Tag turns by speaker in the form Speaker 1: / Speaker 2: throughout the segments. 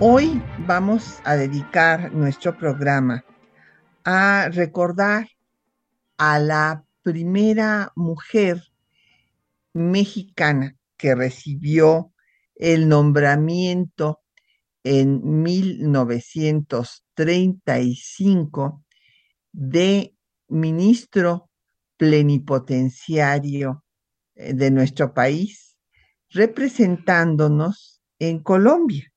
Speaker 1: Hoy vamos a dedicar nuestro programa a recordar a la primera mujer mexicana que recibió el nombramiento en 1935 de ministro plenipotenciario eh, de nuestro país, representándonos en Colombia.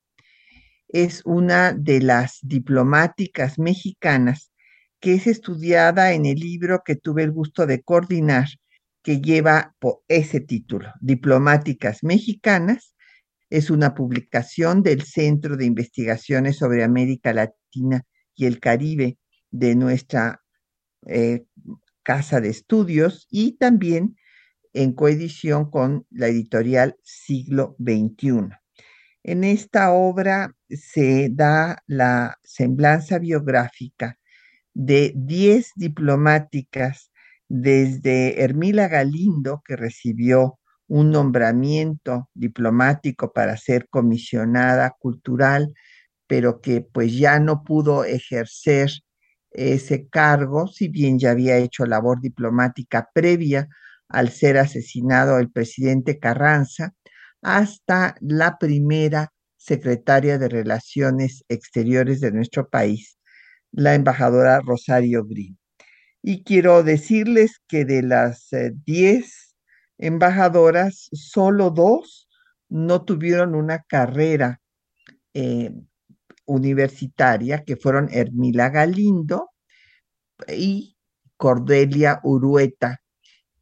Speaker 1: Es una de las diplomáticas mexicanas que es estudiada en el libro que tuve el gusto de coordinar, que lleva ese título, Diplomáticas Mexicanas. Es una publicación del Centro de Investigaciones sobre América Latina y el Caribe de nuestra eh, casa de estudios y también en coedición con la editorial Siglo XXI. En esta obra se da la semblanza biográfica de 10 diplomáticas desde Hermila Galindo, que recibió un nombramiento diplomático para ser comisionada cultural, pero que pues ya no pudo ejercer ese cargo, si bien ya había hecho labor diplomática previa al ser asesinado el presidente Carranza, hasta la primera secretaria de Relaciones Exteriores de nuestro país, la embajadora Rosario Green. Y quiero decirles que de las 10 eh, embajadoras, solo dos no tuvieron una carrera eh, universitaria, que fueron Hermila Galindo y Cordelia Urueta,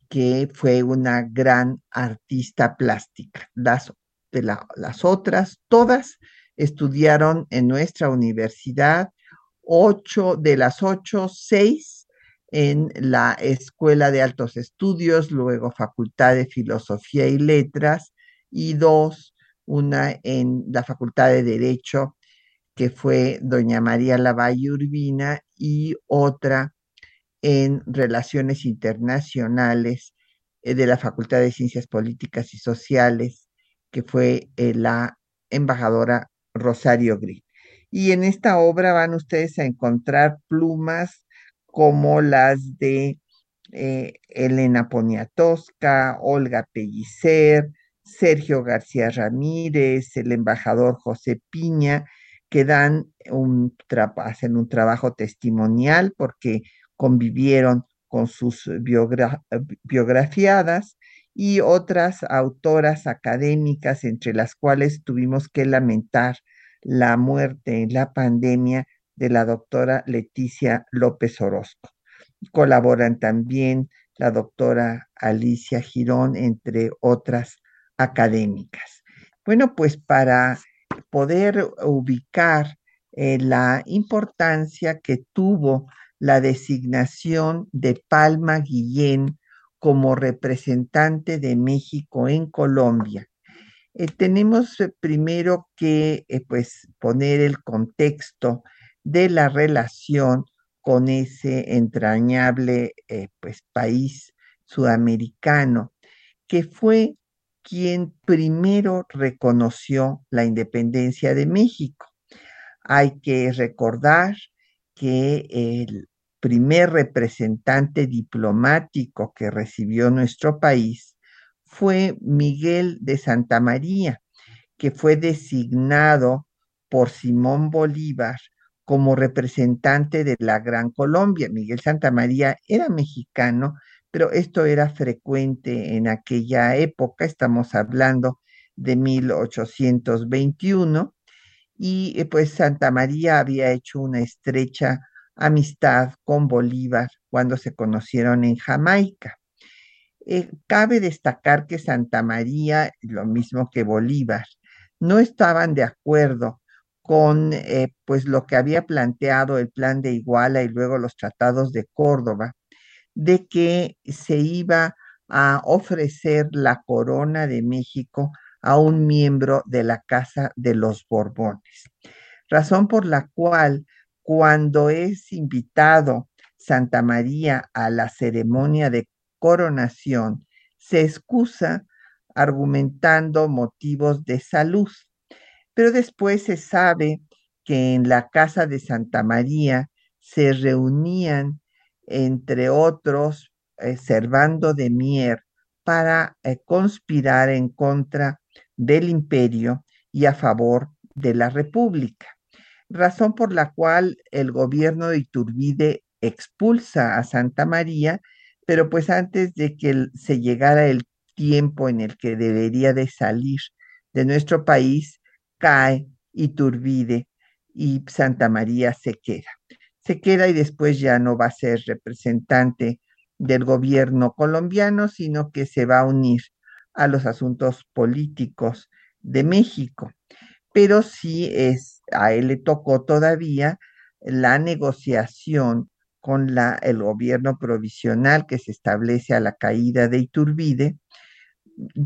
Speaker 1: que fue una gran artista plástica. Las, de las otras, todas estudiaron en nuestra universidad, ocho de las ocho, seis en la Escuela de Altos Estudios, luego Facultad de Filosofía y Letras, y dos, una en la Facultad de Derecho que fue doña María Lavalle Urbina, y otra en Relaciones Internacionales eh, de la Facultad de Ciencias Políticas y Sociales, que fue eh, la embajadora Rosario Green. Y en esta obra van ustedes a encontrar plumas como las de eh, Elena Poniatowska, Olga Pellicer, Sergio García Ramírez, el embajador José Piña, que dan un hacen un trabajo testimonial porque convivieron con sus biografiadas y otras autoras académicas, entre las cuales tuvimos que lamentar la muerte en la pandemia de la doctora Leticia López Orozco. Colaboran también la doctora Alicia Girón, entre otras académicas. Bueno, pues para poder ubicar eh, la importancia que tuvo la designación de Palma Guillén como representante de México en Colombia. Eh, tenemos eh, primero que pues poner el contexto de la relación con ese entrañable pues país sudamericano que fue quien primero reconoció la independencia de México. Hay que recordar que el primer representante diplomático que recibió nuestro país fue Miguel de Santa María, que fue designado por Simón Bolívar como representante de la Gran Colombia. Miguel Santa María era mexicano, pero esto era frecuente en aquella época, estamos hablando de 1821, y eh, pues Santa María había hecho una estrecha amistad con Bolívar cuando se conocieron en Jamaica. Eh, cabe destacar que Santa María, lo mismo que Bolívar, no estaban de acuerdo con eh, pues lo que había planteado el plan de Iguala y luego los tratados de Córdoba, de que se iba a ofrecer la corona de México a un miembro de la Casa de los Borbones. Razón por la cual cuando es invitado Santa María a la ceremonia de coronación, se excusa argumentando motivos de salud. Pero después se sabe que en la casa de Santa María se reunían, entre otros, eh, Servando de Mier, para eh, conspirar en contra del imperio y a favor de la república, razón por la cual el gobierno de Iturbide expulsa a Santa María, pero pues antes de que se llegara el tiempo en el que debería de salir de nuestro país, cae Iturbide y Santa María se queda. Se queda y después ya no va a ser representante del gobierno colombiano, sino que se va a unir a los asuntos políticos de México. Pero sí es, a él le tocó todavía la negociación con la, el gobierno provisional que se establece a la caída de Iturbide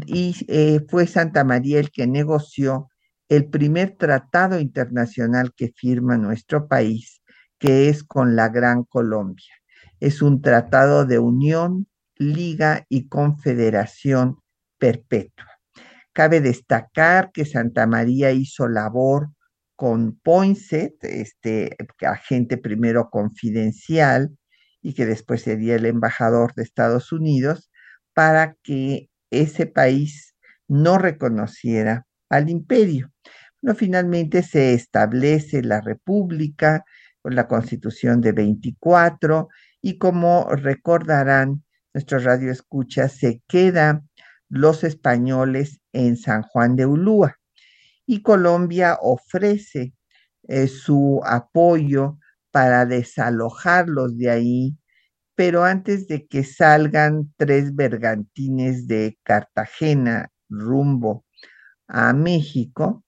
Speaker 1: y eh, fue Santa María el que negoció el primer tratado internacional que firma nuestro país, que es con la Gran Colombia. Es un tratado de unión, liga y confederación perpetua. Cabe destacar que Santa María hizo labor con Poinsett, este agente primero confidencial y que después sería el embajador de Estados Unidos, para que ese país no reconociera al imperio. Bueno, finalmente se establece la república con la constitución de 24 y como recordarán nuestro radio escucha, se quedan los españoles en San Juan de Ulúa y Colombia ofrece eh, su apoyo para desalojarlos de ahí, pero antes de que salgan tres bergantines de Cartagena rumbo a México,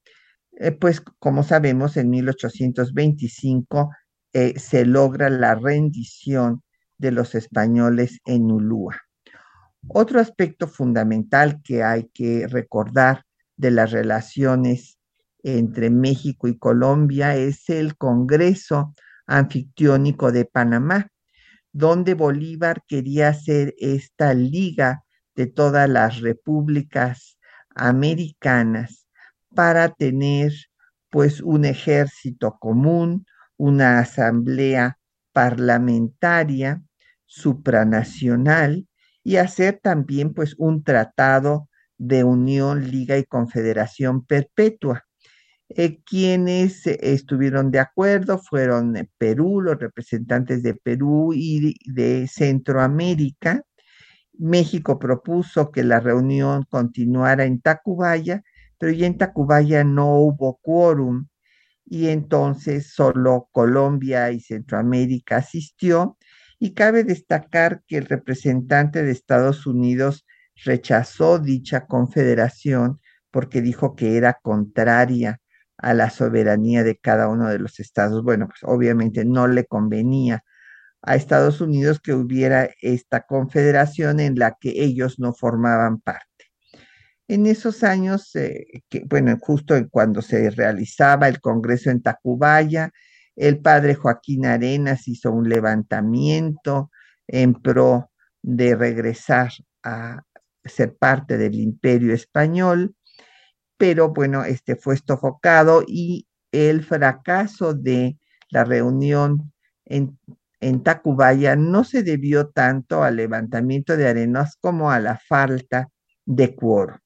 Speaker 1: eh, pues como sabemos, en 1825 eh, se logra la rendición de los españoles en Ulúa. Otro aspecto fundamental que hay que recordar de las relaciones entre México y Colombia es el Congreso Anfictiónico de Panamá, donde Bolívar quería hacer esta liga de todas las repúblicas americanas para tener pues un ejército común, una asamblea parlamentaria supranacional y hacer también pues un tratado de unión, liga y confederación perpetua. Eh, quienes estuvieron de acuerdo fueron eh, Perú, los representantes de Perú y de Centroamérica. México propuso que la reunión continuara en Tacubaya, pero ya en Tacubaya no hubo quórum y entonces solo Colombia y Centroamérica asistió. Y cabe destacar que el representante de Estados Unidos rechazó dicha confederación porque dijo que era contraria a la soberanía de cada uno de los estados. Bueno, pues obviamente no le convenía a Estados Unidos que hubiera esta confederación en la que ellos no formaban parte. En esos años, eh, que, bueno, justo cuando se realizaba el Congreso en Tacubaya, el padre Joaquín Arenas hizo un levantamiento en pro de regresar a, ser parte del imperio español, pero bueno, este fue sofocado y el fracaso de la reunión en, en Tacubaya no se debió tanto al levantamiento de arenas como a la falta de quórum.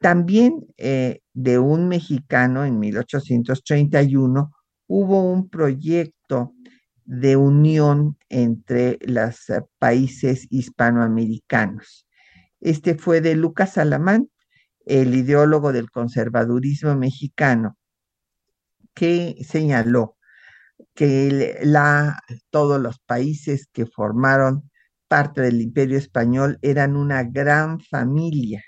Speaker 1: También eh, de un mexicano en 1831 hubo un proyecto de unión entre los eh, países hispanoamericanos. Este fue de Lucas Alamán, el ideólogo del conservadurismo mexicano, que señaló que la, todos los países que formaron parte del imperio español eran una gran familia.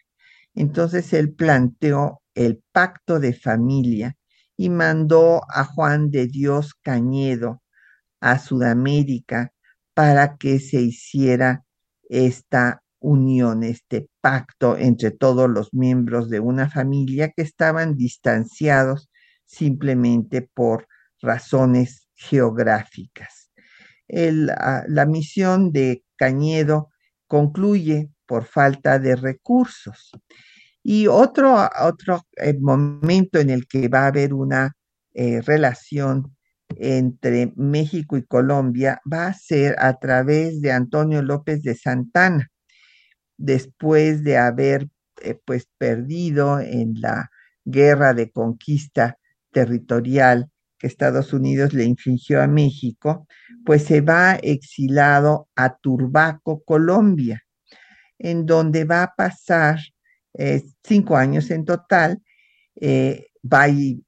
Speaker 1: Entonces él planteó el pacto de familia y mandó a Juan de Dios Cañedo a Sudamérica para que se hiciera esta unión, este pacto entre todos los miembros de una familia que estaban distanciados simplemente por razones geográficas. Ah, la misión de Cañedo concluye por falta de recursos. Y otro, otro eh, momento en el que va a haber una eh, relación entre México y Colombia va a ser a través de Antonio López de Santana, después de haber eh, pues perdido en la guerra de conquista territorial que Estados Unidos le infligió a México, pues se va exilado a Turbaco, Colombia, en donde va a pasar eh, cinco años en total, eh, va y,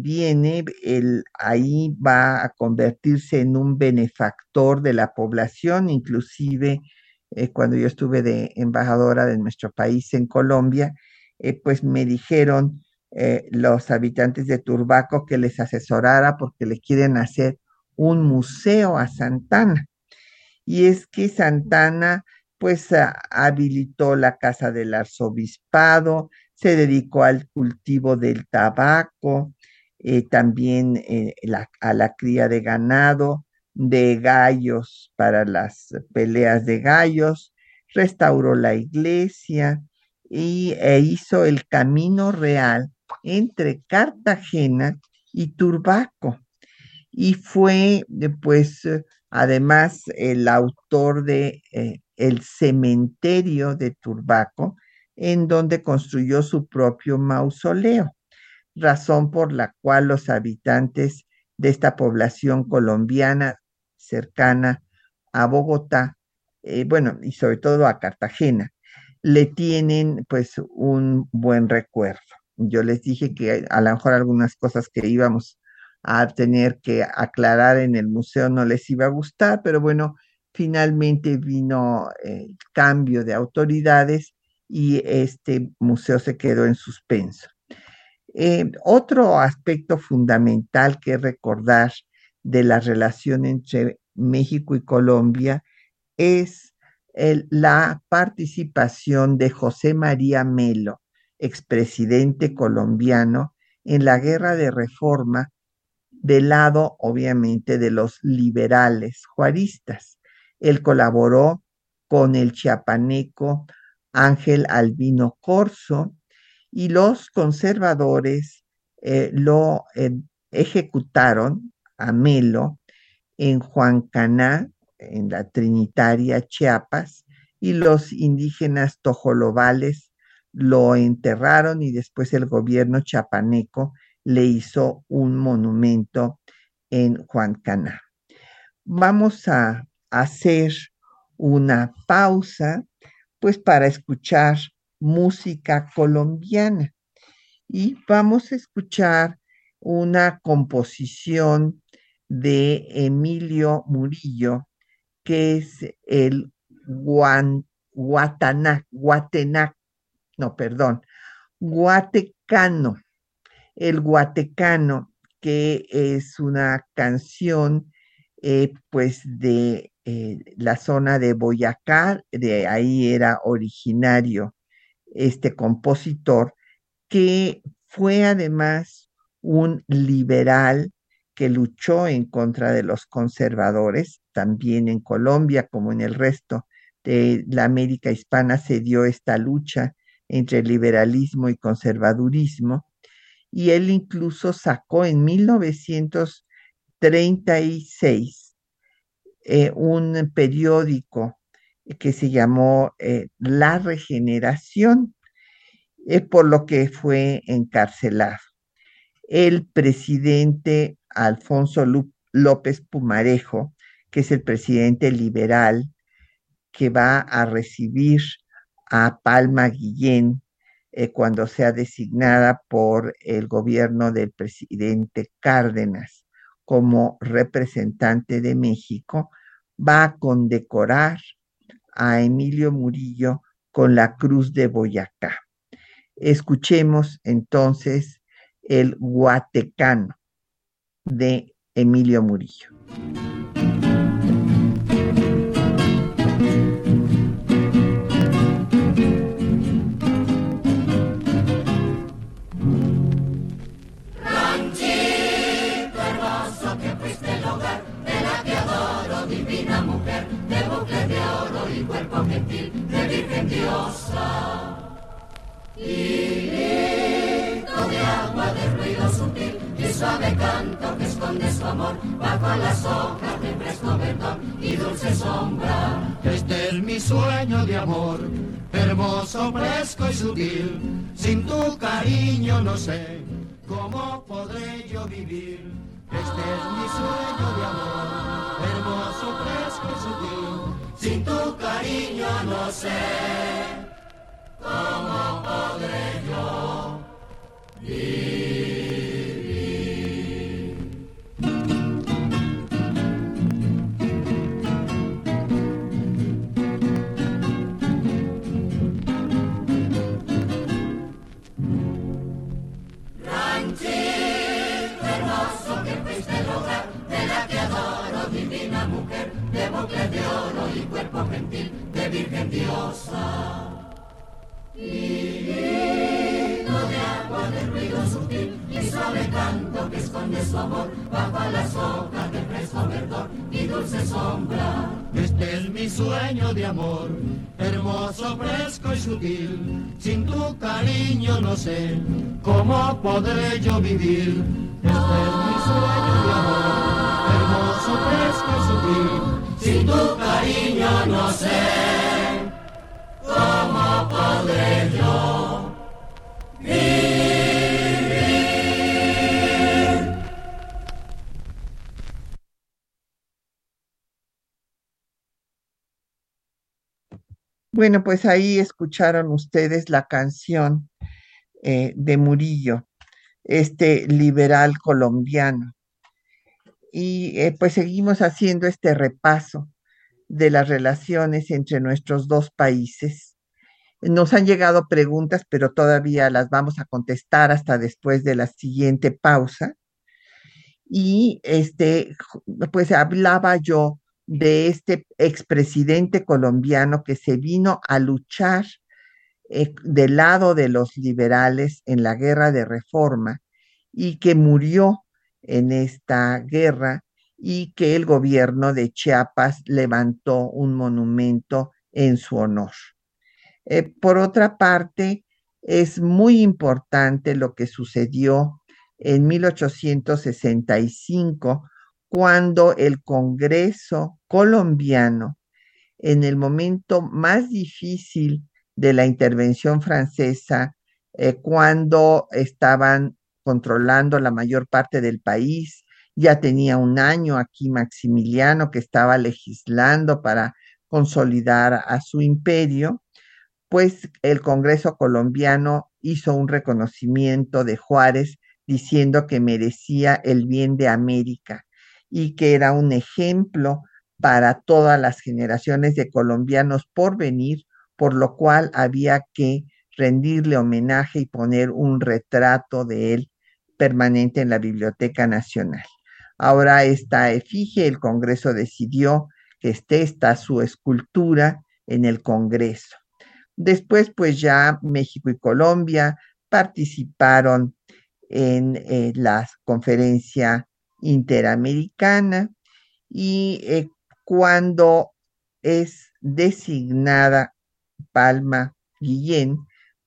Speaker 1: viene, él ahí va a convertirse en un benefactor de la población, inclusive eh, cuando yo estuve de embajadora de nuestro país en Colombia, pues me dijeron los habitantes de Turbaco que les asesorara porque le quieren hacer un museo a Santana. Y es que Santana pues habilitó la casa del arzobispado, se dedicó al cultivo del tabaco, eh, también eh, a la cría de ganado, de gallos para las peleas de gallos, restauró la iglesia y, e hizo el camino real entre Cartagena y Turbaco. Y fue, pues, además, el autor de el cementerio de Turbaco, en donde construyó su propio mausoleo, razón por la cual los habitantes de esta población colombiana cercana a Bogotá, eh, bueno, y sobre todo a Cartagena, le tienen pues un buen recuerdo. Yo les dije que a lo mejor algunas cosas que íbamos a tener que aclarar en el museo no les iba a gustar, pero bueno, Finalmente vino el cambio de autoridades y este museo se quedó en suspenso. Eh, otro aspecto fundamental que recordar de la relación entre México y Colombia es la participación de José María Melo, expresidente colombiano, en la guerra de reforma del lado, obviamente, de los liberales juaristas. Él colaboró con el chiapaneco Ángel Albino Corso y los conservadores eh, lo eh, ejecutaron a Melo en Juancaná, en la Trinitaria Chiapas, y los indígenas tojolobales lo enterraron y después el gobierno chiapaneco le hizo un monumento en Juancaná. Vamos a hacer una pausa, pues para escuchar música colombiana. Y vamos a escuchar una composición de Emilio Murillo, que es el Guatanac, Guatenac, no, perdón, Guatecano, el Guatecano, que es una canción eh, pues de eh, la zona de Boyacá, de ahí era originario este compositor, que fue además un liberal que luchó en contra de los conservadores, también en Colombia como en el resto de la América hispana se dio esta lucha entre liberalismo y conservadurismo, y él incluso sacó en 1936 eh, un periódico que se llamó eh, La Regeneración, eh, por lo que fue encarcelado. El presidente Alfonso López Pumarejo, que es el presidente liberal, que va a recibir a Palma Guillén cuando sea designada por el gobierno del presidente Cárdenas como representante de México, va a condecorar a Emilio Murillo con la Cruz de Boyacá. Escuchemos entonces El Guatecano de Emilio Murillo.
Speaker 2: De virgen diosa. Y grito de agua de ruido sutil y suave canto que esconde su amor bajo las hojas de fresco verdón y dulce sombra.
Speaker 3: Este es mi sueño de amor, hermoso, fresco y sutil. Sin tu cariño no sé cómo podré yo vivir. Este es mi sueño de amor, hermoso, fresco y sutil
Speaker 2: sin tu cariño no sé cómo podré yo vivir. Mujer de oro y cuerpo gentil de virgen diosa. Hilo de agua de ruido sutil y suave canto que esconde su amor bajo las hojas de fresco verdor y dulce sombra.
Speaker 3: Este es mi sueño de amor, hermoso, fresco y sutil. Sin tu cariño no sé cómo podré yo vivir. Este es mi sueño de amor, hermoso, fresco y sutil
Speaker 2: tu cariño no sé cómo yo.
Speaker 1: Bueno, pues ahí escucharon ustedes la canción eh, de Murillo, este liberal colombiano y eh, pues seguimos haciendo este repaso de las relaciones entre nuestros dos países. Nos han llegado preguntas, pero todavía las vamos a contestar hasta después de la siguiente pausa. Y este, pues hablaba yo de este expresidente colombiano que se vino a luchar eh, del lado de los liberales en la guerra de reforma y que murió en esta guerra y que el gobierno de Chiapas levantó un monumento en su honor. Eh, por otra parte, es muy importante lo que sucedió en 1865, cuando el Congreso colombiano, en el momento más difícil de la intervención francesa, eh, cuando estaban controlando la mayor parte del país. Ya tenía un año aquí Maximiliano que estaba legislando para consolidar a su imperio, pues el Congreso colombiano hizo un reconocimiento de Juárez diciendo que merecía el bien de América y que era un ejemplo para todas las generaciones de colombianos por venir, por lo cual había que rendirle homenaje y poner un retrato de él permanente en la Biblioteca Nacional. Ahora esta efigie, el Congreso decidió que esté esta su escultura en el Congreso. Después, pues ya México y Colombia participaron en eh, la conferencia interamericana y eh, cuando es designada Palma Guillén,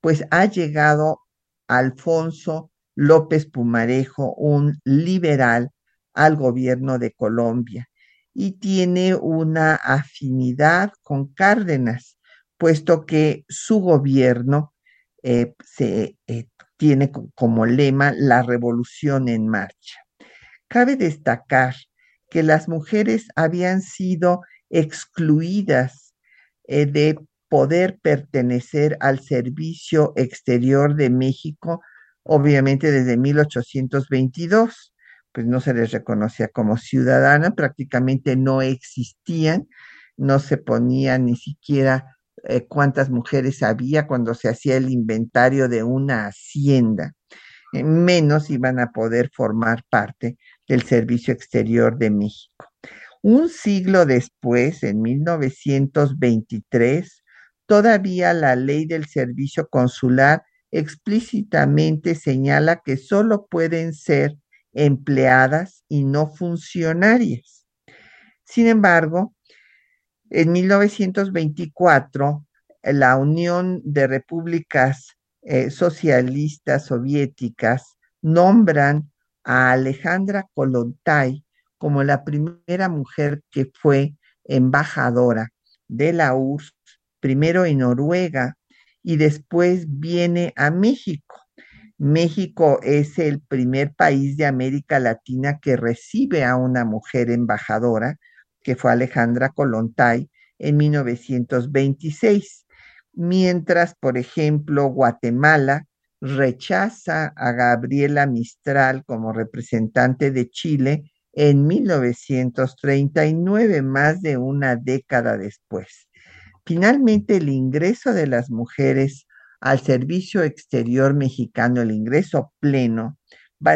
Speaker 1: pues ha llegado Alfonso López Pumarejo, un liberal al gobierno de Colombia y tiene una afinidad con Cárdenas, puesto que su gobierno eh, se, eh, tiene como lema la revolución en marcha. Cabe destacar que las mujeres habían sido excluidas eh, de poder pertenecer al servicio exterior de México Obviamente desde 1822, pues no se les reconocía como ciudadana, prácticamente no existían, no se ponía ni siquiera eh, cuántas mujeres había cuando se hacía el inventario de una hacienda. menos iban a poder formar parte del Servicio Exterior de México. Un siglo después, en 1923, todavía la ley del servicio consular explícitamente señala que solo pueden ser empleadas y no funcionarias. Sin embargo, en 1924, la Unión de Repúblicas eh, Socialistas Soviéticas nombran a Alejandra Kolontai como la primera mujer que fue embajadora de la URSS, primero en Noruega y después viene a México. México es el primer país de América Latina que recibe a una mujer embajadora, que fue Alejandra Kolontai en 1926. Mientras, por ejemplo, Guatemala rechaza a Gabriela Mistral como representante de Chile en 1939, más de una década después. Finalmente, el ingreso de las mujeres al servicio exterior mexicano, el ingreso pleno,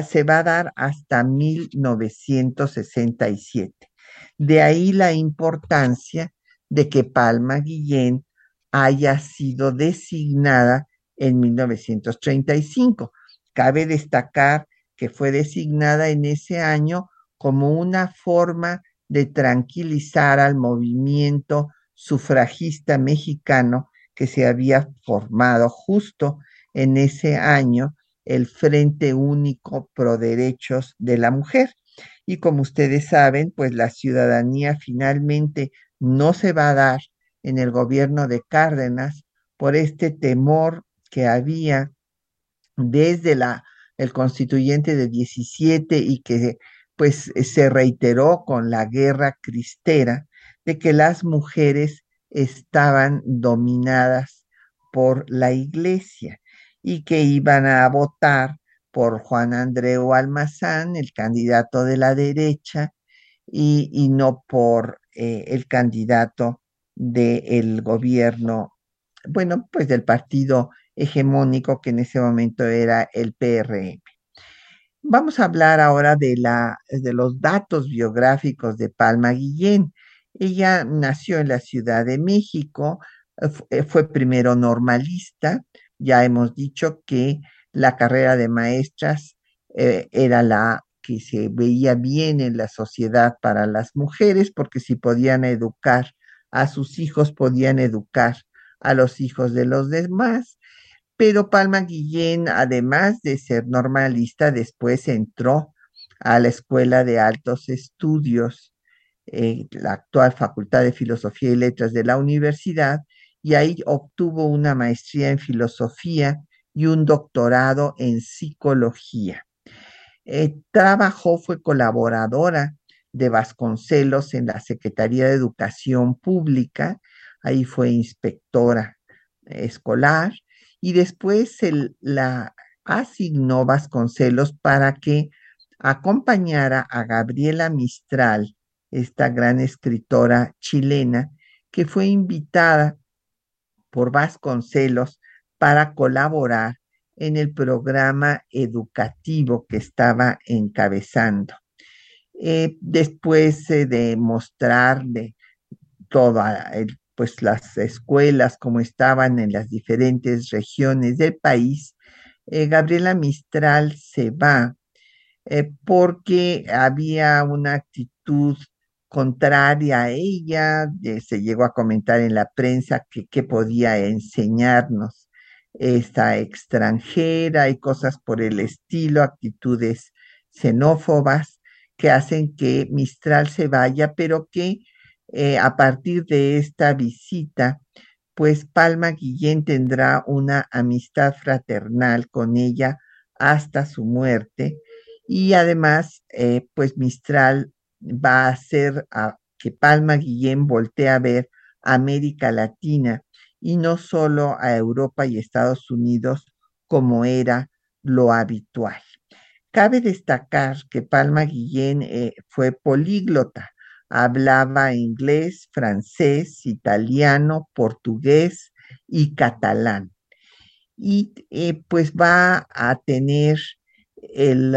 Speaker 1: se va a dar hasta 1967. De ahí la importancia de que Palma Guillén haya sido designada en 1935. Cabe destacar que fue designada en ese año como una forma de tranquilizar al movimiento sufragista mexicano que se había formado justo en ese año el Frente Único Pro Derechos de la Mujer. Y como ustedes saben, pues la ciudadanía finalmente no se va a dar en el gobierno de Cárdenas por este temor que había desde la, el constituyente de 17 y que pues se reiteró con la guerra cristera de que las mujeres estaban dominadas por la iglesia y que iban a votar por Juan Andreu Almazán, el candidato de la derecha, y, no por eh, el candidato del gobierno, bueno, pues del partido hegemónico que en ese momento era el PRM. Vamos a hablar ahora de, la, de los datos biográficos de Palma Guillén. Ella nació en la Ciudad de México, eh, eh, fue primero normalista, ya hemos dicho que la carrera de maestras eh, era la que se veía bien en la sociedad para las mujeres, porque si podían educar a sus hijos, podían educar a los hijos de los demás. Pero Palma Guillén, además de ser normalista, después entró a la Escuela de Altos Estudios, eh, la actual Facultad de Filosofía y Letras de la universidad, y ahí obtuvo una maestría en filosofía y un doctorado en psicología. Eh, trabajó, fue colaboradora de Vasconcelos en la Secretaría de Educación Pública, ahí fue inspectora escolar y después la asignó Vasconcelos para que acompañara a Gabriela Mistral, esta gran escritora chilena, que fue invitada por Vasconcelos para colaborar en el programa educativo que estaba encabezando. Eh, después de mostrarle todas pues, las escuelas como estaban en las diferentes regiones del país, eh, Gabriela Mistral se va eh, porque había una actitud contraria a ella, se llegó a comentar en la prensa que, que podía enseñarnos esta extranjera y cosas por el estilo, actitudes xenófobas que hacen que Mistral se vaya, pero que eh, a partir de esta visita, pues Palma Guillén tendrá una amistad fraternal con ella hasta su muerte. Y además, eh, pues Mistral va a hacer que Palma Guillén voltee a ver América Latina y no solo a Europa y Estados Unidos como era lo habitual. Cabe destacar que Palma Guillén eh, fue políglota, hablaba inglés, francés, italiano, portugués y catalán. Y eh, pues va a tener el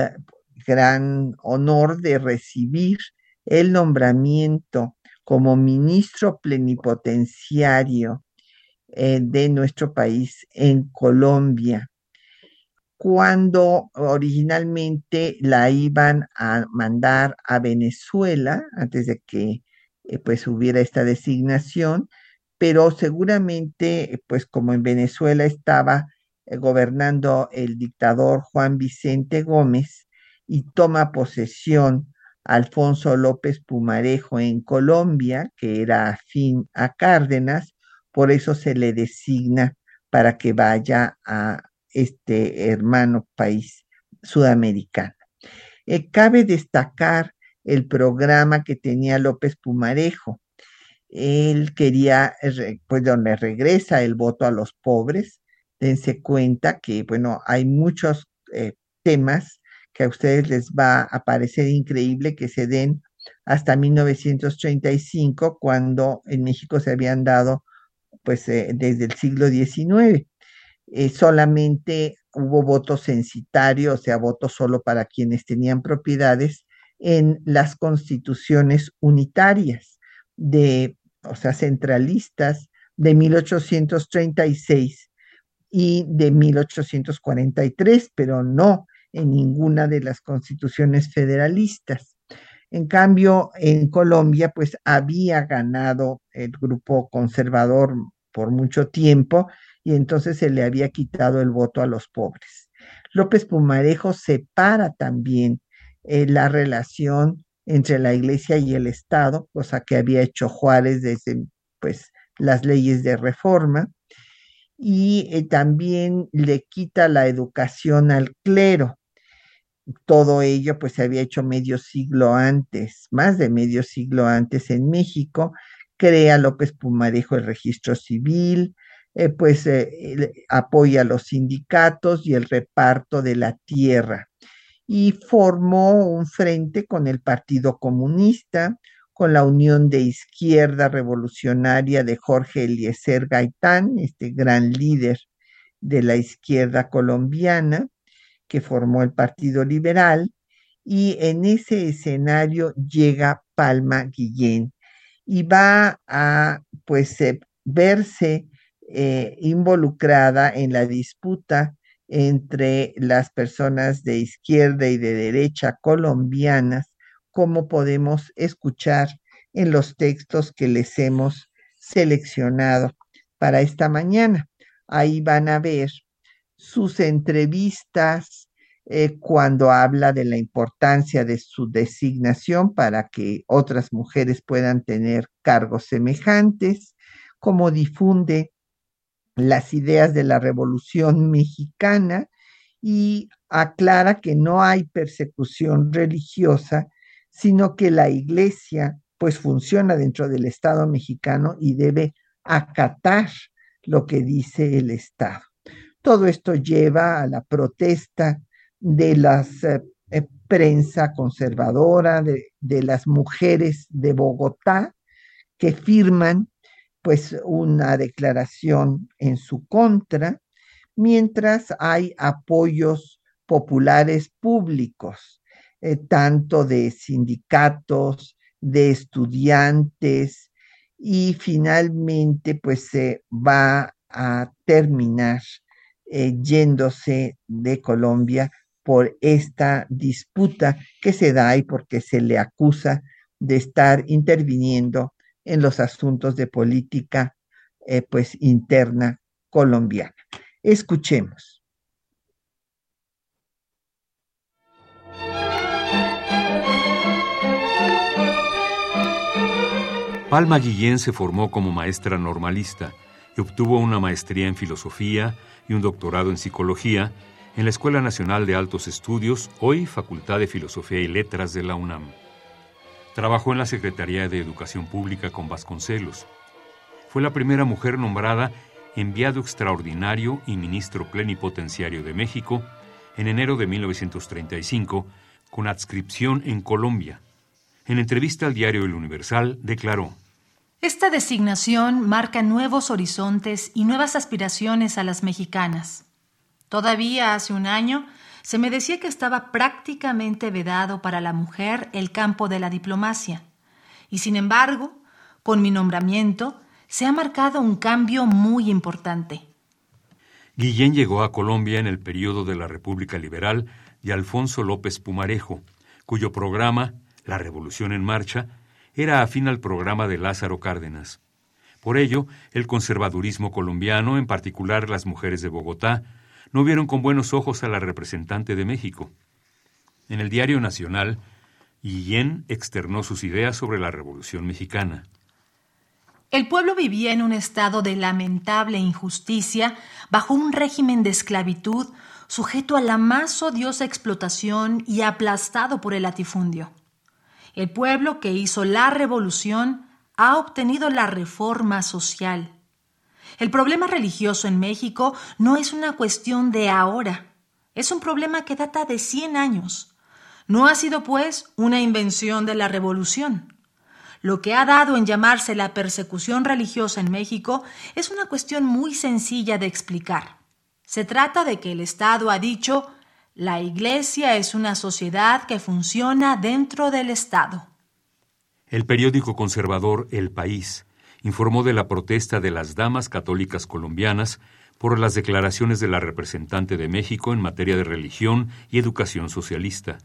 Speaker 1: gran honor de recibir el nombramiento como ministro plenipotenciario eh, de nuestro país en Colombia, cuando originalmente la iban a mandar a Venezuela antes de que eh, pues hubiera esta designación, pero seguramente pues como en Venezuela estaba eh, gobernando el dictador Juan Vicente Gómez y toma posesión Alfonso López Pumarejo en Colombia, que era afín a Cárdenas, por eso se le designa para que vaya a este hermano país sudamericano. Eh, cabe destacar el programa que tenía López Pumarejo. Él quería, pues donde regresa el voto a los pobres. Dense cuenta que, bueno, hay muchos eh, temas que a ustedes les va a parecer increíble que se den hasta 1935, cuando en México se habían dado pues eh, desde el siglo XIX. Eh, solamente hubo votos censitarios, o sea, votos solo para quienes tenían propiedades en las constituciones unitarias de, o sea, centralistas de 1836 y de 1843, pero no en ninguna de las constituciones federalistas. En cambio, en Colombia, pues había ganado el grupo conservador por mucho tiempo y entonces se le había quitado el voto a los pobres. López Pumarejo separa también eh, la relación entre la iglesia y el Estado, cosa que había hecho Juárez desde pues, las leyes de reforma, y eh, también le quita la educación al clero. Todo ello pues se había hecho medio siglo antes, más de medio siglo antes en México, crea López Pumarejo el registro civil, eh, pues eh, apoya los sindicatos y el reparto de la tierra. Y formó un frente con el Partido Comunista, con la Unión de Izquierda Revolucionaria de Jorge Eliezer Gaitán, este gran líder de la izquierda colombiana, que formó el Partido Liberal, y en ese escenario llega Palma Guillén, y va a pues eh, verse eh, involucrada en la disputa entre las personas de izquierda y de derecha colombianas, como podemos escuchar en los textos que les hemos seleccionado para esta mañana. Ahí van a ver sus entrevistas eh, cuando habla de la importancia de su designación para que otras mujeres puedan tener cargos semejantes, como difunde las ideas de la Revolución Mexicana y aclara que no hay persecución religiosa, sino que la iglesia pues funciona dentro del Estado mexicano y debe acatar lo que dice el Estado. Todo esto lleva a la protesta de la eh, eh, prensa conservadora, de, las mujeres de Bogotá, que firman pues una declaración en su contra, mientras hay apoyos populares públicos, eh, tanto de sindicatos, de estudiantes, y finalmente pues se va a terminar yéndose de Colombia por esta disputa que se da y porque se le acusa de estar interviniendo en los asuntos de política eh, pues interna colombiana. Escuchemos.
Speaker 4: Palma Guillén se formó como maestra normalista y obtuvo una maestría en filosofía y un doctorado en psicología en la Escuela Nacional de Altos Estudios, hoy Facultad de Filosofía y Letras de la UNAM. Trabajó en la Secretaría de Educación Pública con Vasconcelos. Fue la primera mujer nombrada enviado extraordinario y ministro plenipotenciario de México en enero de 1935, con adscripción en Colombia. En entrevista al diario El Universal, declaró,
Speaker 5: Esta designación marca nuevos horizontes y nuevas aspiraciones a las mexicanas. Todavía hace un año se me decía que estaba prácticamente vedado para la mujer el campo de la diplomacia. Y sin embargo, con mi nombramiento, se ha marcado un cambio muy importante.
Speaker 4: Guillén llegó a Colombia en el periodo de la República Liberal de Alfonso López Pumarejo, cuyo programa, La Revolución en Marcha, era afín al programa de Lázaro Cárdenas. Por ello, el conservadurismo colombiano, en particular las mujeres de Bogotá, no vieron con buenos ojos a la representante de México. En el Diario Nacional, Guillén externó sus ideas sobre la Revolución Mexicana.
Speaker 5: El pueblo vivía en un estado de lamentable injusticia, bajo un régimen de esclavitud, sujeto a la más odiosa explotación y aplastado por el latifundio. El pueblo que hizo la revolución ha obtenido la reforma social. El problema religioso en México no es una cuestión de ahora, es un problema que data de 100 años. No ha sido, pues, una invención de la revolución. Lo que ha dado en llamarse la persecución religiosa en México es una cuestión muy sencilla de explicar. Se trata de que el Estado ha dicho la Iglesia es una sociedad que funciona dentro del Estado.
Speaker 4: El periódico conservador El País informó de la protesta de las damas católicas colombianas por las declaraciones de la representante de México en materia de religión y educación socialista.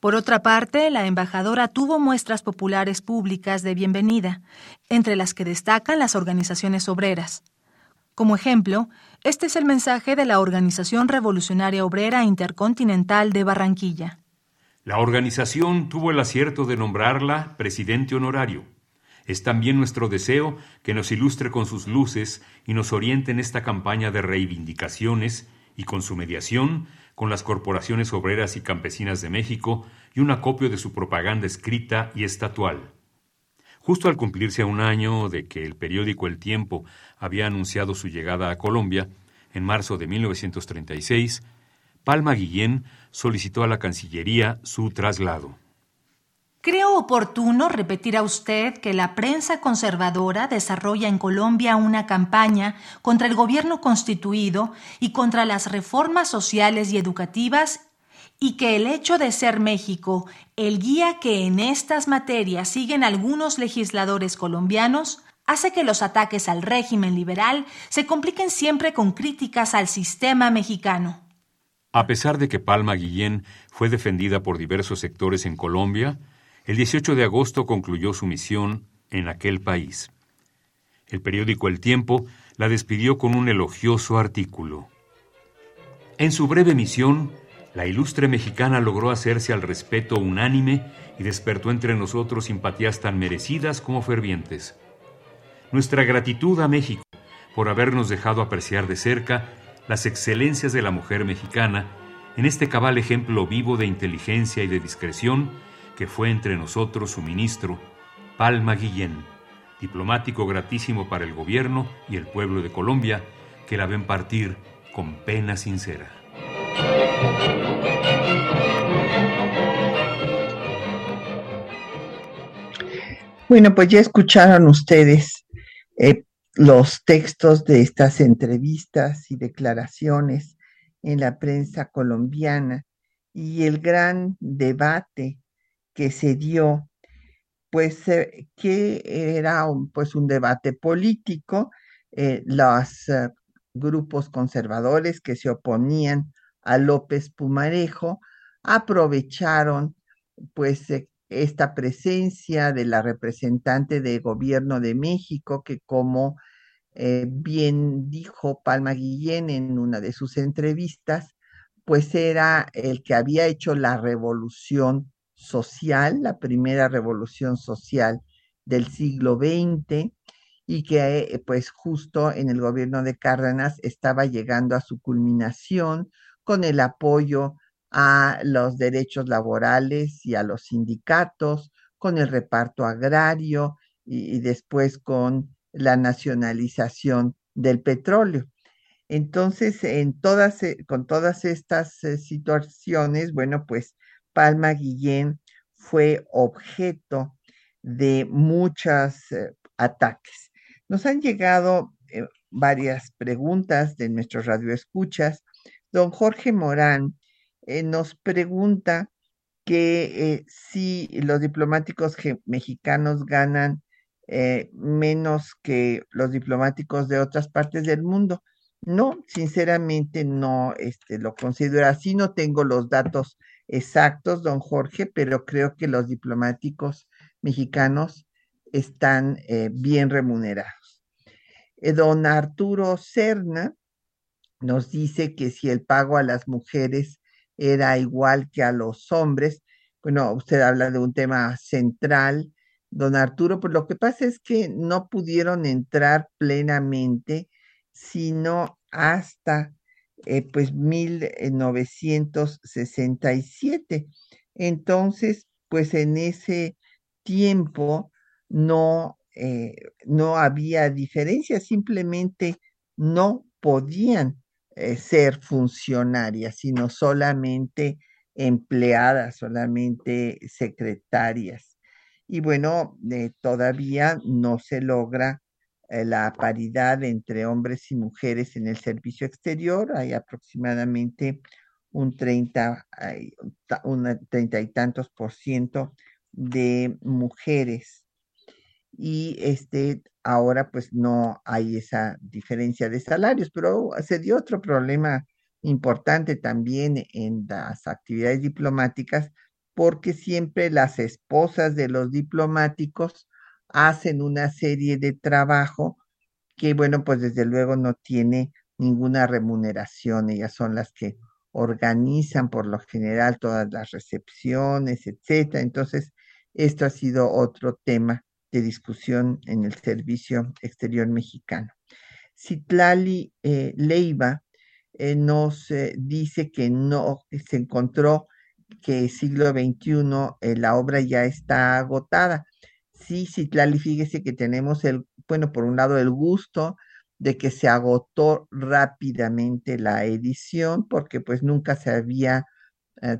Speaker 5: Por otra parte, la embajadora tuvo muestras populares públicas de bienvenida, entre las que destacan las organizaciones obreras. Como ejemplo, este es el mensaje de la Organización Revolucionaria Obrera Intercontinental de Barranquilla.
Speaker 4: La organización tuvo el acierto de nombrarla presidente honorario. Es también nuestro deseo que nos ilustre con sus luces y nos oriente en esta campaña de reivindicaciones y con su mediación con las corporaciones obreras y campesinas de México y un acopio de su propaganda escrita y estatual. Justo al cumplirse un año de que el periódico El Tiempo había anunciado su llegada a Colombia, en marzo de 1936, Palma Guillén solicitó a la Cancillería su traslado.
Speaker 5: Creo oportuno repetir a usted que la prensa conservadora desarrolla en Colombia una campaña contra el gobierno constituido y contra las reformas sociales y educativas y que el hecho de ser México el guía que en estas materias siguen algunos legisladores colombianos hace que los ataques al régimen liberal se compliquen siempre con críticas al sistema mexicano.
Speaker 4: A pesar de que Palma Guillén fue defendida por diversos sectores en Colombia, el 18 de agosto concluyó su misión en aquel país. El periódico El Tiempo la despidió con un elogioso artículo. En su breve misión, la ilustre mexicana logró hacerse al respeto unánime y despertó entre nosotros simpatías tan merecidas como fervientes. Nuestra gratitud a México por habernos dejado apreciar de cerca las excelencias de la mujer mexicana en este cabal ejemplo vivo de inteligencia y de discreción que fue entre nosotros su ministro, Palma Guillén, diplomático gratísimo para el gobierno y el pueblo de Colombia, que la ven partir con pena sincera.
Speaker 1: Bueno, pues ya escucharon ustedes eh, los textos de estas entrevistas y declaraciones en la prensa colombiana y el gran debate que se dio, pues eh, que era un, pues un debate político, eh, los grupos conservadores que se oponían a López Pumarejo aprovecharon pues esta presencia de la representante de gobierno de México que como bien dijo Palma Guillén en una de sus entrevistas, pues era el que había hecho la revolución social, la primera revolución social del siglo XX y que eh, pues justo en el gobierno de Cárdenas estaba llegando a su culminación con el apoyo a los derechos laborales y a los sindicatos, con el reparto agrario y, después con la nacionalización del petróleo. Entonces, en todas, eh, con todas estas eh, situaciones, bueno, pues Palma Guillén fue objeto de muchos eh, ataques. Nos han llegado varias preguntas de nuestros radioescuchas. Don Jorge Morán eh, nos pregunta que eh, si los diplomáticos mexicanos ganan eh, menos que los diplomáticos de otras partes del mundo. No, sinceramente no este, lo considero así, no tengo los datos exactos, don Jorge, pero creo que los diplomáticos mexicanos están bien remunerados. Don Arturo Serna nos dice que si el pago a las mujeres era igual que a los hombres, bueno, usted habla de un tema central, don Arturo, pues lo que pasa es que no pudieron entrar plenamente, sino hasta eh, pues 1967. Entonces, pues en ese tiempo no, eh, no había diferencia, simplemente no podían eh, ser funcionarias, sino solamente empleadas, solamente secretarias. Y bueno, todavía no se logra eh, la paridad entre hombres y mujeres en el servicio exterior. Hay aproximadamente un 30, un 30 y tantos por ciento de mujeres. Y este, ahora pues no hay esa diferencia de salarios, pero se dio otro problema importante también en las actividades diplomáticas, porque siempre las esposas de los diplomáticos hacen una serie de trabajo que, bueno, pues desde luego no tiene ninguna remuneración. Ellas son las que organizan por lo general todas las recepciones, etcétera. Entonces, esto ha sido otro tema de discusión en el Servicio Exterior Mexicano. Citlali eh, Leiva eh, nos eh, dice que no se encontró que siglo XXI la obra ya está agotada. Sí, Citlali, fíjese que tenemos el, bueno, por un lado el gusto de que se agotó rápidamente la edición, porque pues nunca se había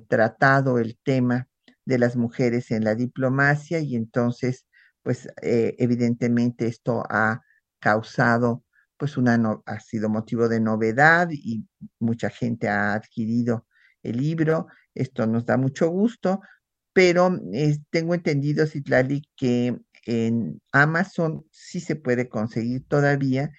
Speaker 1: tratado el tema de las mujeres en la diplomacia y entonces pues eh, evidentemente esto ha causado pues una ha sido motivo de novedad y mucha gente ha adquirido el libro. Esto nos da mucho gusto, pero tengo entendido, Citlali, que en Amazon sí se puede conseguir todavía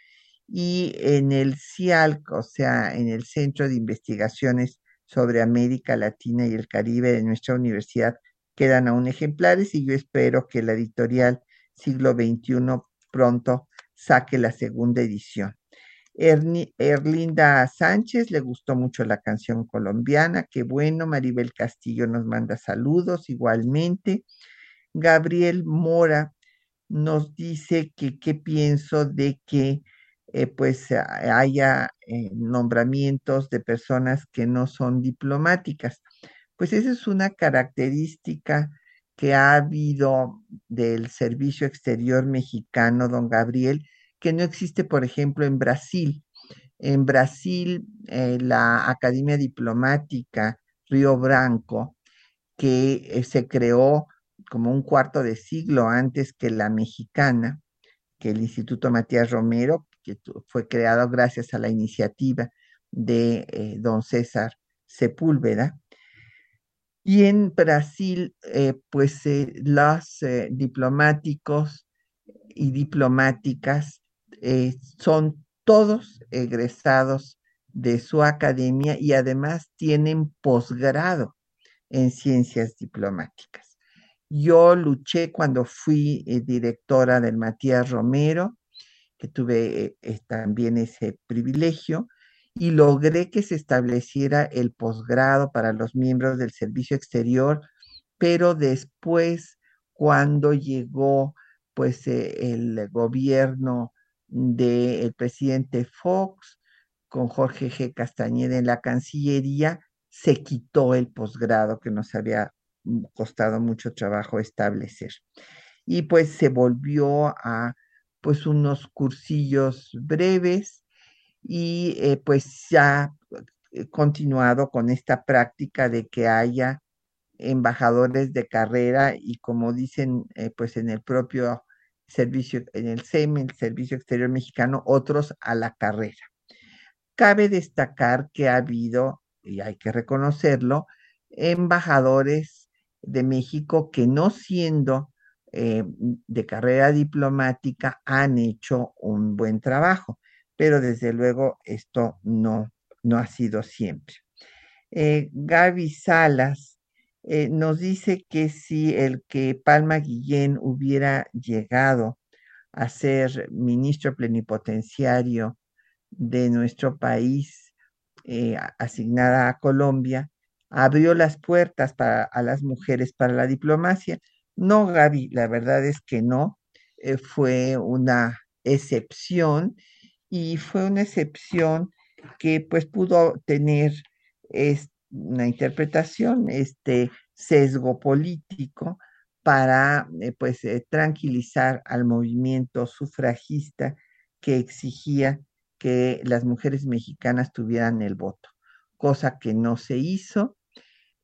Speaker 1: y en el CIALC, o sea, en el Centro de Investigaciones sobre América Latina y el Caribe de nuestra universidad, quedan aún ejemplares y yo espero que la editorial Siglo XXI pronto saque la segunda edición. Erlinda Sánchez le gustó mucho la canción colombiana, qué bueno. Maribel Castillo nos manda saludos igualmente. Gabriel Mora nos dice que qué pienso de que eh, pues haya eh, nombramientos de personas que no son diplomáticas. Pues esa es una característica que ha habido del servicio exterior mexicano, don Gabriel, que no existe, por ejemplo, en Brasil. En Brasil, eh, la Academia Diplomática Río Branco, que eh, se creó como un cuarto de siglo antes que la mexicana, que el Instituto Matías Romero, que fue creado gracias a la iniciativa de eh, don César Sepúlveda. Y en Brasil, pues los diplomáticos y diplomáticas eh, son todos egresados de su academia y además tienen posgrado en ciencias diplomáticas. Yo luché cuando fui eh, directora del Matías Romero, que tuve eh, también ese privilegio, y logré que se estableciera el posgrado para los miembros del servicio exterior, pero después, cuando llegó pues el gobierno del presidente Fox con Jorge G. Castañeda en la Cancillería, se quitó el posgrado que nos había mm, costado mucho trabajo establecer. Y pues se volvió a pues unos cursillos breves y eh, pues ya he continuado con esta práctica de que haya embajadores de carrera y como dicen eh, pues en el propio servicio, en el SEM, el Servicio Exterior Mexicano, otros a la carrera. Cabe destacar que ha habido y hay que reconocerlo, embajadores de México que no siendo eh, de carrera diplomática han hecho un buen trabajo, pero desde luego esto no, no ha sido siempre. Eh, Gaby Salas eh, nos dice que si el que Palma Guillén hubiera llegado a ser ministro plenipotenciario de nuestro país asignada a Colombia, abrió las puertas para, a las mujeres para la diplomacia. No, Gaby, la verdad es que no. Eh, fue una excepción y fue una excepción que pues pudo tener una interpretación, este sesgo político para eh, pues eh, tranquilizar al movimiento sufragista que exigía que las mujeres mexicanas tuvieran el voto, cosa que no se hizo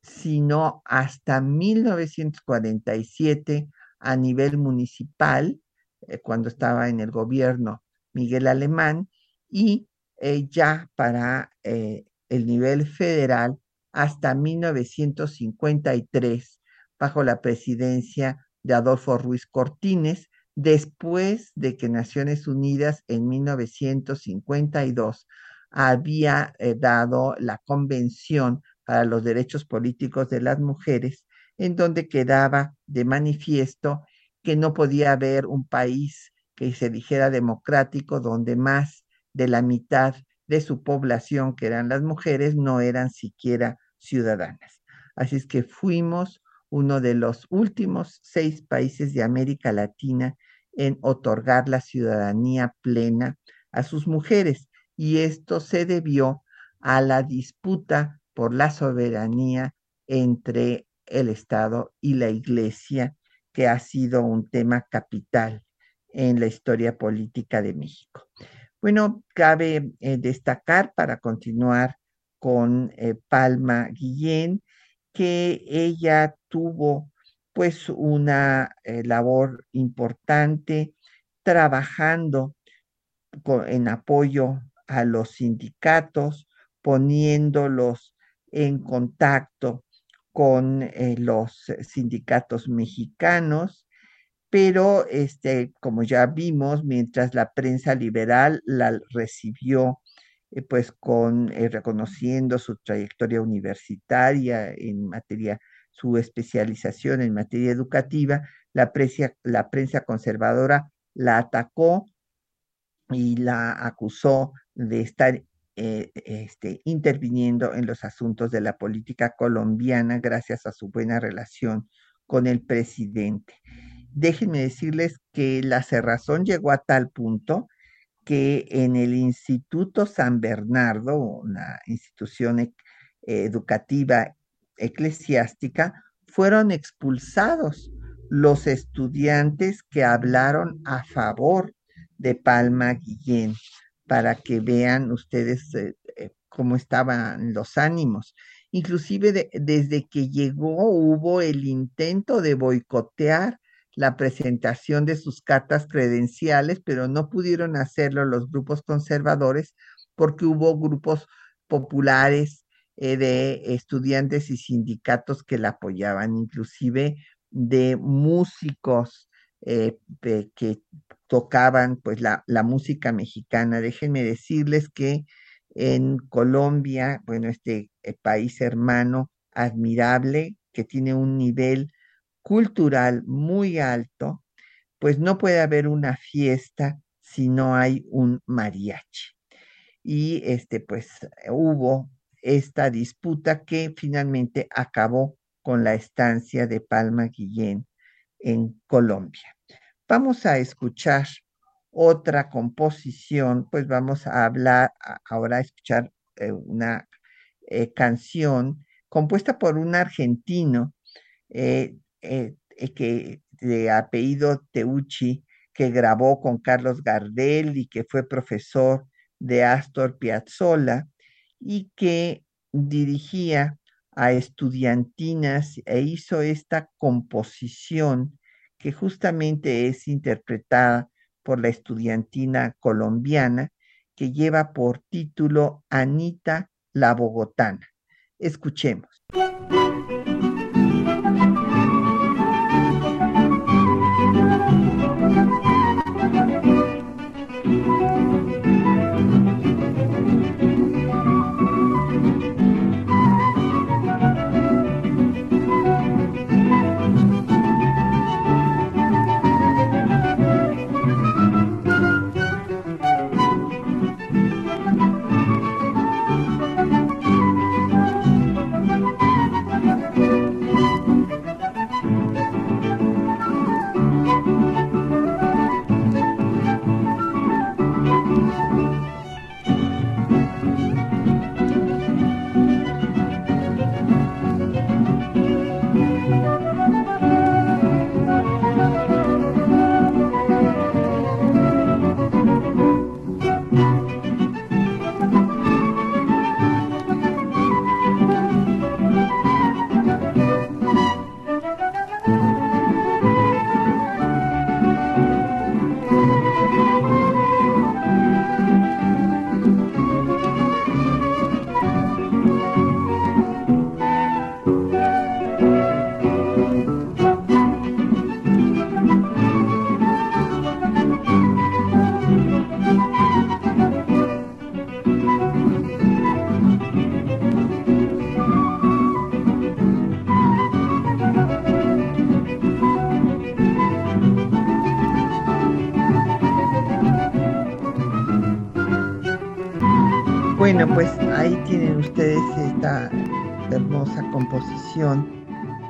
Speaker 1: sino hasta 1947 a nivel municipal, eh, cuando estaba en el gobierno Miguel Alemán, y eh, ya para eh, el nivel federal hasta 1953, bajo la presidencia de Adolfo Ruiz Cortines, después de que Naciones Unidas en 1952 había dado la convención para los derechos políticos de las mujeres, en donde quedaba de manifiesto que no podía haber un país que se dijera democrático donde más de la mitad de su población, que eran las mujeres, no eran siquiera ciudadanas. Así es que fuimos uno de los últimos seis países de América Latina en otorgar la ciudadanía plena a sus mujeres. Y esto se debió a la disputa por la soberanía entre el Estado y la Iglesia, que ha sido un tema capital en la historia política de México. Bueno, cabe eh, destacar para continuar con eh, Palma Guillén que ella tuvo pues una eh, labor importante trabajando en apoyo a los sindicatos, poniéndolos en contacto con los sindicatos mexicanos, pero este, como ya vimos, mientras la prensa liberal la recibió eh, pues con eh, reconociendo su trayectoria universitaria en materia, su especialización en materia educativa, la, prensa conservadora la atacó y la acusó de estar eh, este, interviniendo en los asuntos de la política colombiana gracias a su buena relación con el presidente. Déjenme decirles que la cerrazón llegó a tal punto que en el Instituto San Bernardo, una institución educativa eclesiástica, fueron expulsados los estudiantes que hablaron a favor de Palma Guillén para que vean ustedes eh, eh, cómo estaban los ánimos. Inclusive desde que llegó hubo el intento de boicotear la presentación de sus cartas credenciales, pero no pudieron hacerlo los grupos conservadores porque hubo grupos populares eh, de estudiantes y sindicatos que la apoyaban, inclusive de músicos que tocaban pues la, música mexicana. Déjenme decirles que en Colombia, bueno, este eh, país hermano admirable que tiene un nivel cultural muy alto, pues no puede haber una fiesta si no hay un mariachi. Y este, pues hubo esta disputa que finalmente acabó con la estancia de Palma Guillén en Colombia. Vamos a escuchar otra composición, pues vamos a hablar, ahora a escuchar eh, una eh, canción compuesta por un argentino eh, que de apellido Teucci, que grabó con Carlos Gardel y que fue profesor de Astor Piazzolla y que dirigía a estudiantinas e hizo esta composición que justamente es interpretada por la estudiantina colombiana, que lleva por título Anita la Bogotana. Escuchemos.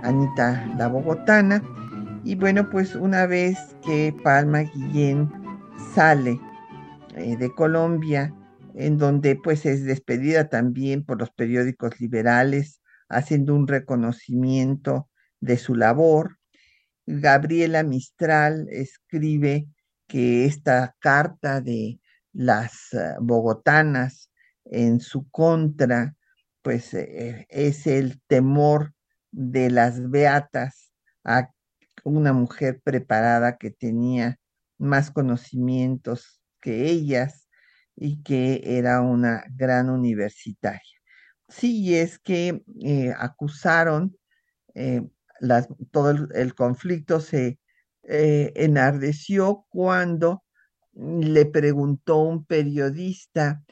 Speaker 1: Anita la Bogotana. Y bueno, pues una vez que Palma Guillén sale eh, de Colombia, en donde pues es despedida también por los periódicos liberales, haciendo un reconocimiento de su labor. Gabriela Mistral escribe que esta carta de las eh, bogotanas en su contra, pues eh, es el temor de las beatas a una mujer preparada que tenía más conocimientos que ellas y que era una gran universitaria. Sí, es que eh, acusaron, eh, todo el, conflicto se enardeció cuando le preguntó un periodista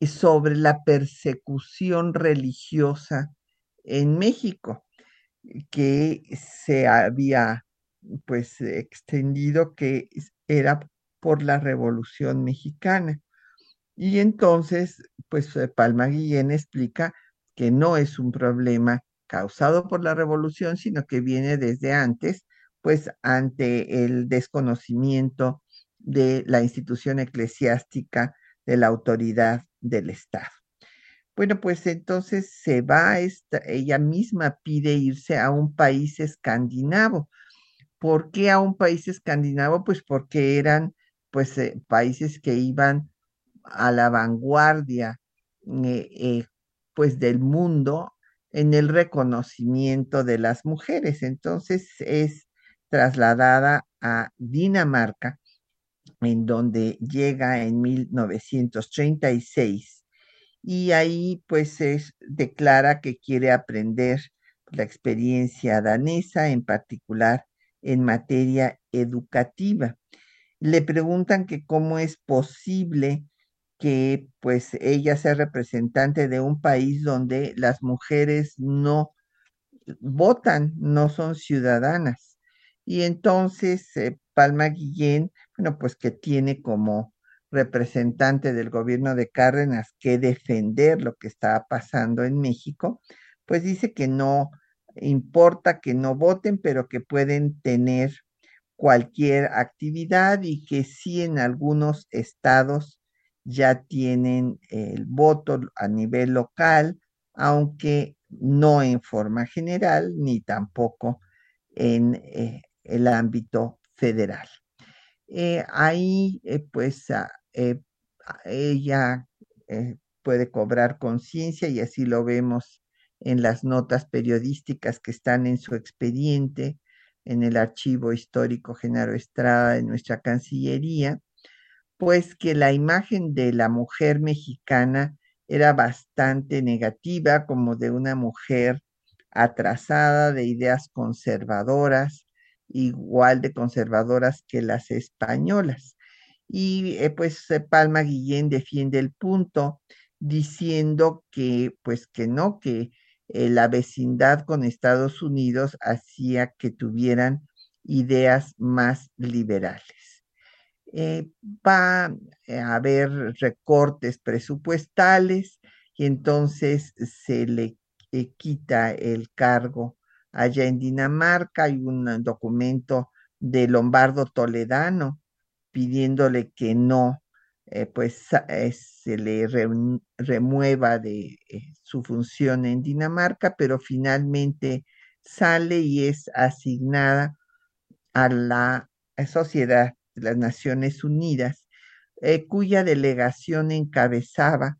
Speaker 1: sobre la persecución religiosa en México, que se había pues extendido que era por la Revolución Mexicana. Y entonces, pues Palma Guillén explica que no es un problema causado por la revolución, sino que viene desde antes, pues ante el desconocimiento de la institución eclesiástica, de la autoridad del Estado. Bueno, pues entonces se va, esta, ella misma pide irse a un país escandinavo. ¿Por qué a un país escandinavo? Pues porque eran pues eh, países que iban a la vanguardia eh, eh, pues del mundo en el reconocimiento de las mujeres. Entonces es trasladada a Dinamarca en donde llega en 1936 y ahí pues declara que quiere aprender la experiencia danesa, en particular en materia educativa. Le preguntan que cómo es posible que pues ella sea representante de un país donde las mujeres no votan, no son ciudadanas. Y entonces eh, Palma Guillén bueno, pues que tiene como representante del gobierno de Cárdenas que defender lo que está pasando en México, pues dice que no importa que no voten, pero que pueden tener cualquier actividad y que sí en algunos estados ya tienen el voto a nivel local, aunque no en forma general ni tampoco en eh, el ámbito federal. Eh, ahí eh, pues ah, eh, ella puede cobrar conciencia y así lo vemos en las notas periodísticas que están en su expediente, en el archivo histórico Genaro Estrada de nuestra Cancillería, pues que la imagen de la mujer mexicana era bastante negativa, como de una mujer atrasada, de ideas conservadoras, igual de conservadoras que las españolas. Y eh, pues eh, Palma Guillén defiende el punto diciendo que pues que no, que eh, la vecindad con Estados Unidos hacía que tuvieran ideas más liberales. va a haber recortes presupuestales y entonces se le quita el cargo allá en Dinamarca. Hay un documento de Lombardo Toledano pidiéndole que no, eh, pues eh, se le remueva de eh, su función en Dinamarca, pero finalmente sale y es asignada a la Sociedad de las Naciones Unidas, cuya delegación encabezaba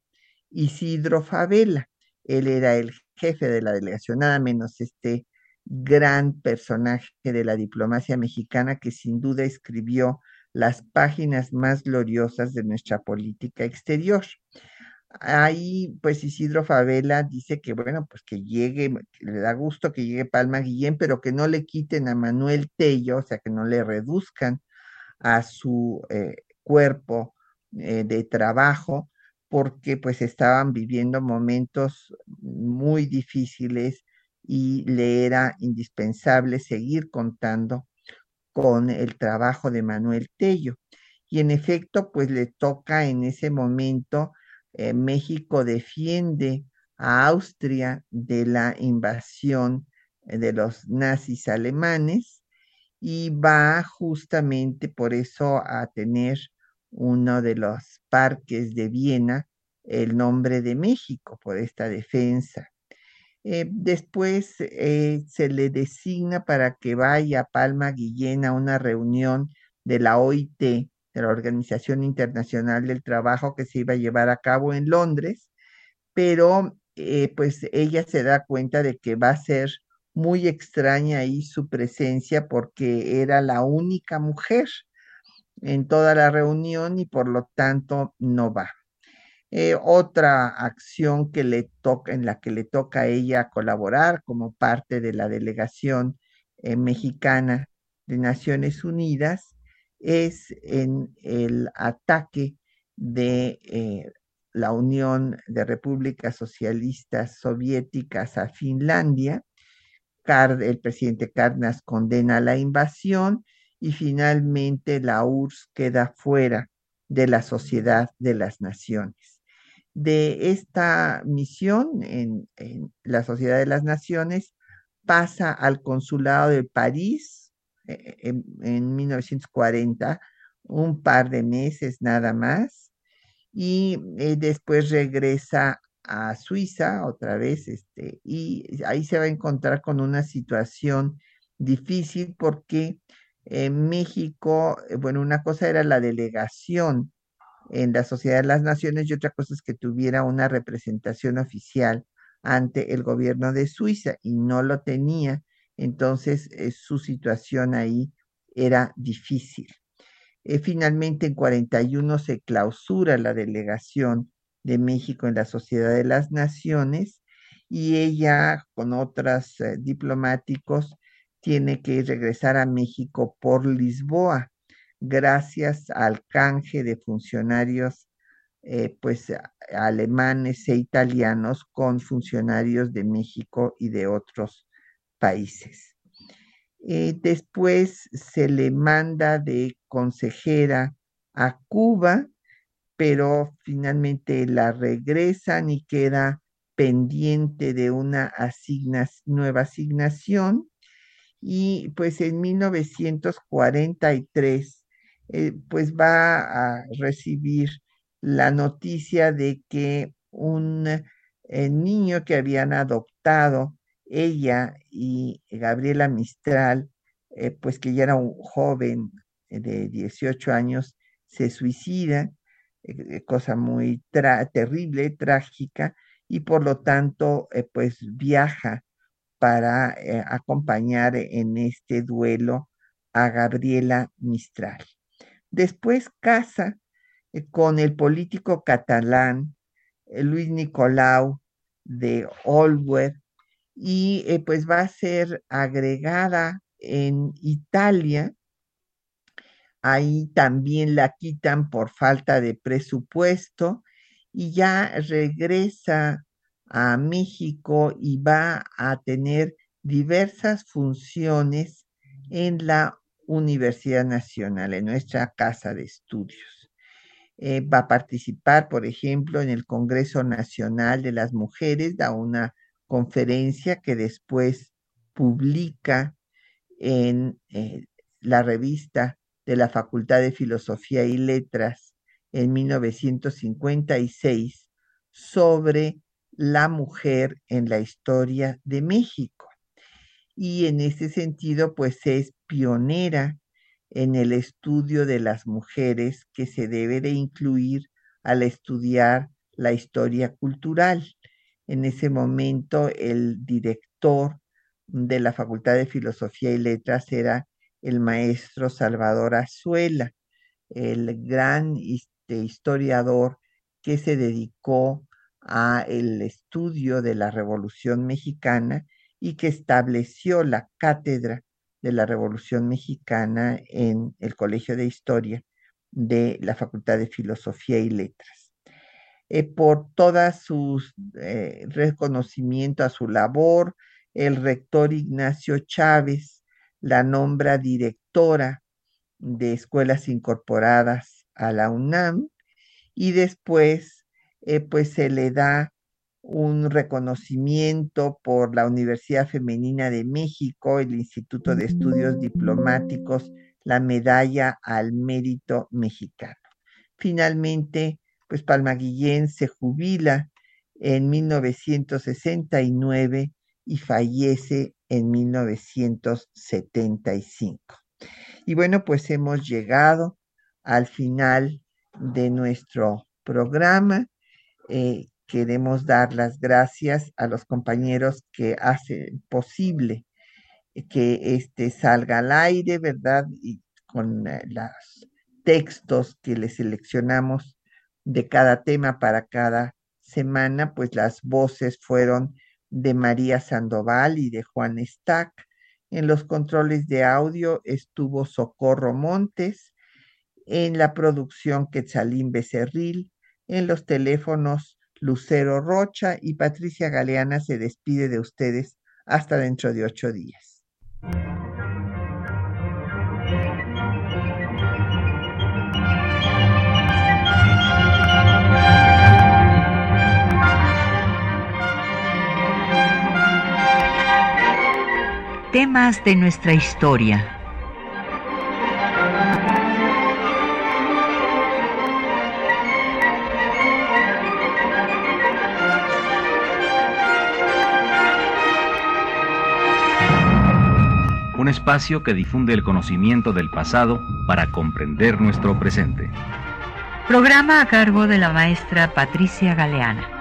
Speaker 1: Isidro Favela. Él era el jefe de la delegación, nada menos este gran personaje de la diplomacia mexicana que sin duda escribió las páginas más gloriosas de nuestra política exterior. Ahí, pues Isidro Favela dice que, bueno, pues que llegue, le da gusto que llegue Palma Guillén, pero que no le quiten a Manuel Tello, o sea, que no le reduzcan a su eh, cuerpo eh, de trabajo, porque pues estaban viviendo momentos muy difíciles y le era indispensable seguir contando con el trabajo de Manuel Tello. Y en efecto, pues le toca en ese momento, eh, México defiende a Austria de la invasión eh, de los nazis alemanes y va justamente por eso a tener uno de los parques de Viena el nombre de México por esta defensa. Eh, después eh, se le designa para que vaya a Palma Guillén a una reunión de la OIT, de la Organización Internacional del Trabajo, que se iba a llevar a cabo en Londres, pero eh, pues ella se da cuenta de que va a ser muy extraña ahí su presencia porque era la única mujer en toda la reunión y por lo tanto no va. Eh, otra acción que le toca, en la que le toca a ella colaborar como parte de la delegación eh, mexicana de Naciones Unidas es en el ataque de eh, la Unión de Repúblicas Socialistas Soviéticas a Finlandia. el presidente Carnas condena la invasión y finalmente la URSS queda fuera de la Sociedad de las Naciones de esta misión en, la Sociedad de las Naciones pasa al Consulado de París eh, en, 1940, un par de meses nada más, y eh, después regresa a Suiza otra vez, este, y ahí se va a encontrar con una situación difícil porque en México, eh, bueno, una cosa era la delegación en la Sociedad de las Naciones y otra cosa es que tuviera una representación oficial ante el gobierno de Suiza y no lo tenía, entonces eh, su situación ahí era difícil. Eh, finalmente, en 41 se clausura la delegación de México en la Sociedad de las Naciones y ella, con otros eh, diplomáticos, tiene que regresar a México por Lisboa gracias al canje de funcionarios eh, pues alemanes e italianos con funcionarios de México y de otros países. Eh, después se le manda de consejera a Cuba, pero finalmente la regresan y queda pendiente de una nueva asignación. Y pues en 1943 eh, pues va a recibir la noticia de que un eh, niño que habían adoptado ella y Gabriela Mistral, eh, pues que ya era un joven de 18 años, se suicida, cosa muy terrible, trágica, y por lo tanto, pues viaja para acompañar en este duelo a Gabriela Mistral. Después casa eh, con el político catalán Luis Nicolau de Olwer y eh, pues va a ser agregada en Italia. Ahí también la quitan por falta de presupuesto y ya regresa a México y va a tener diversas funciones en la Universidad Nacional, en nuestra casa de estudios. Eh, va a participar, por ejemplo, en el Congreso Nacional de las Mujeres, da una conferencia que después publica en eh, la revista de la Facultad de Filosofía y Letras en 1956 sobre la mujer en la historia de México. Y en ese sentido, pues es pionera en el estudio de las mujeres que se debe de incluir al estudiar la historia cultural. En ese momento el director de la Facultad de Filosofía y Letras era el maestro Salvador Azuela, el gran historiador que se dedicó a el estudio de la Revolución Mexicana y que estableció la cátedra de la Revolución Mexicana en el Colegio de Historia de la Facultad de Filosofía y Letras. Eh, por toda su eh, reconocimiento a su labor, el rector Ignacio Chávez la nombra directora de escuelas incorporadas a la UNAM y después eh, pues se le da un reconocimiento por la Universidad Femenina de México, el Instituto de Estudios Diplomáticos, la medalla al mérito mexicano. Finalmente, pues Palma Guillén se jubila en 1969 y fallece en 1975. Y bueno, pues hemos llegado al final de nuestro programa. Eh, queremos dar las gracias a los compañeros que hacen posible que este salga al aire, ¿verdad? Y con eh, los textos que le seleccionamos de cada tema para cada semana, pues las voces fueron de María Sandoval y de Juan Stack. En los controles de audio estuvo Socorro Montes, en la producción Quetzalín Becerril, en los teléfonos Lucero Rocha y Patricia Galeana se despide de ustedes hasta dentro de ocho días.
Speaker 6: Temas de nuestra historia.
Speaker 7: Un espacio que difunde el conocimiento del pasado para comprender nuestro presente.
Speaker 6: Programa a cargo de la maestra Patricia Galeana.